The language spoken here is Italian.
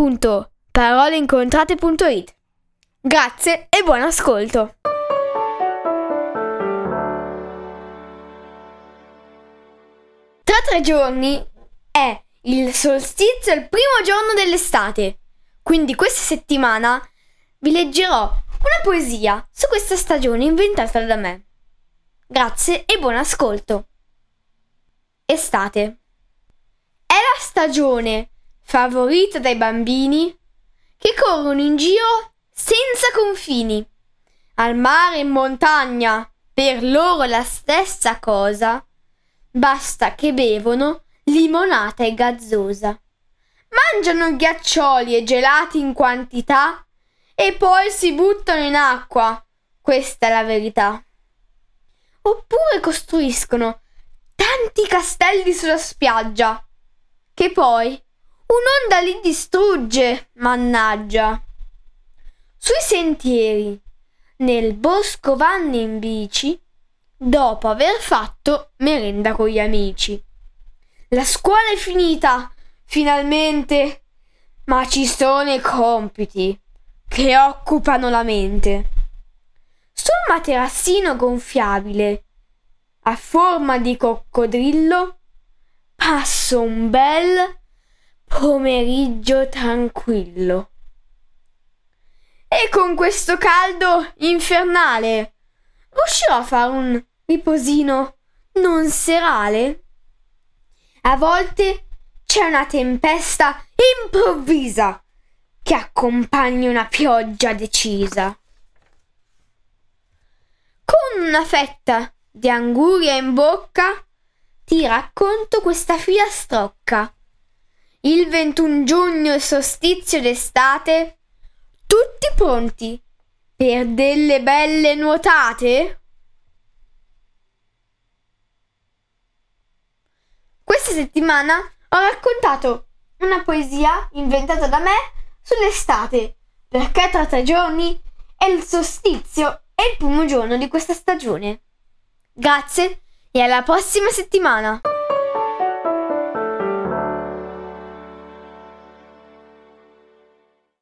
www.paroleincontrate.it. Grazie e buon ascolto! Tra tre giorni è il solstizio, il primo giorno dell'estate. Quindi questa settimana vi leggerò una poesia su questa stagione inventata da me. Grazie e buon ascolto. Estate. È la stagione favorita dai bambini che corrono in giro senza confini. Al mare e in montagna, per loro la stessa cosa. Basta che bevono limonata e gazzosa. Mangiano ghiaccioli e gelati in quantità e poi si buttano in acqua. Questa è la verità. Oppure costruiscono tanti castelli sulla spiaggia che poi Un'onda li distrugge, mannaggia. Sui sentieri, nel bosco vanno in bici, dopo aver fatto merenda con gli amici. La scuola è finita, finalmente, ma ci sono i compiti che occupano la mente. Sul materassino gonfiabile, a forma di coccodrillo, passo un bel pomeriggio tranquillo. E con questo caldo infernale riuscirò a fare un riposino non serale? A volte c'è una tempesta improvvisa che accompagna una pioggia decisa. Con una fetta di anguria in bocca ti racconto questa filastrocca il 21 giugno solstizio d'estate, tutti pronti per delle belle nuotate? Questa settimana ho raccontato una poesia inventata da me sull'estate, perché tra tre giorni è il solstizio e il primo giorno di questa stagione. Grazie e alla prossima settimana!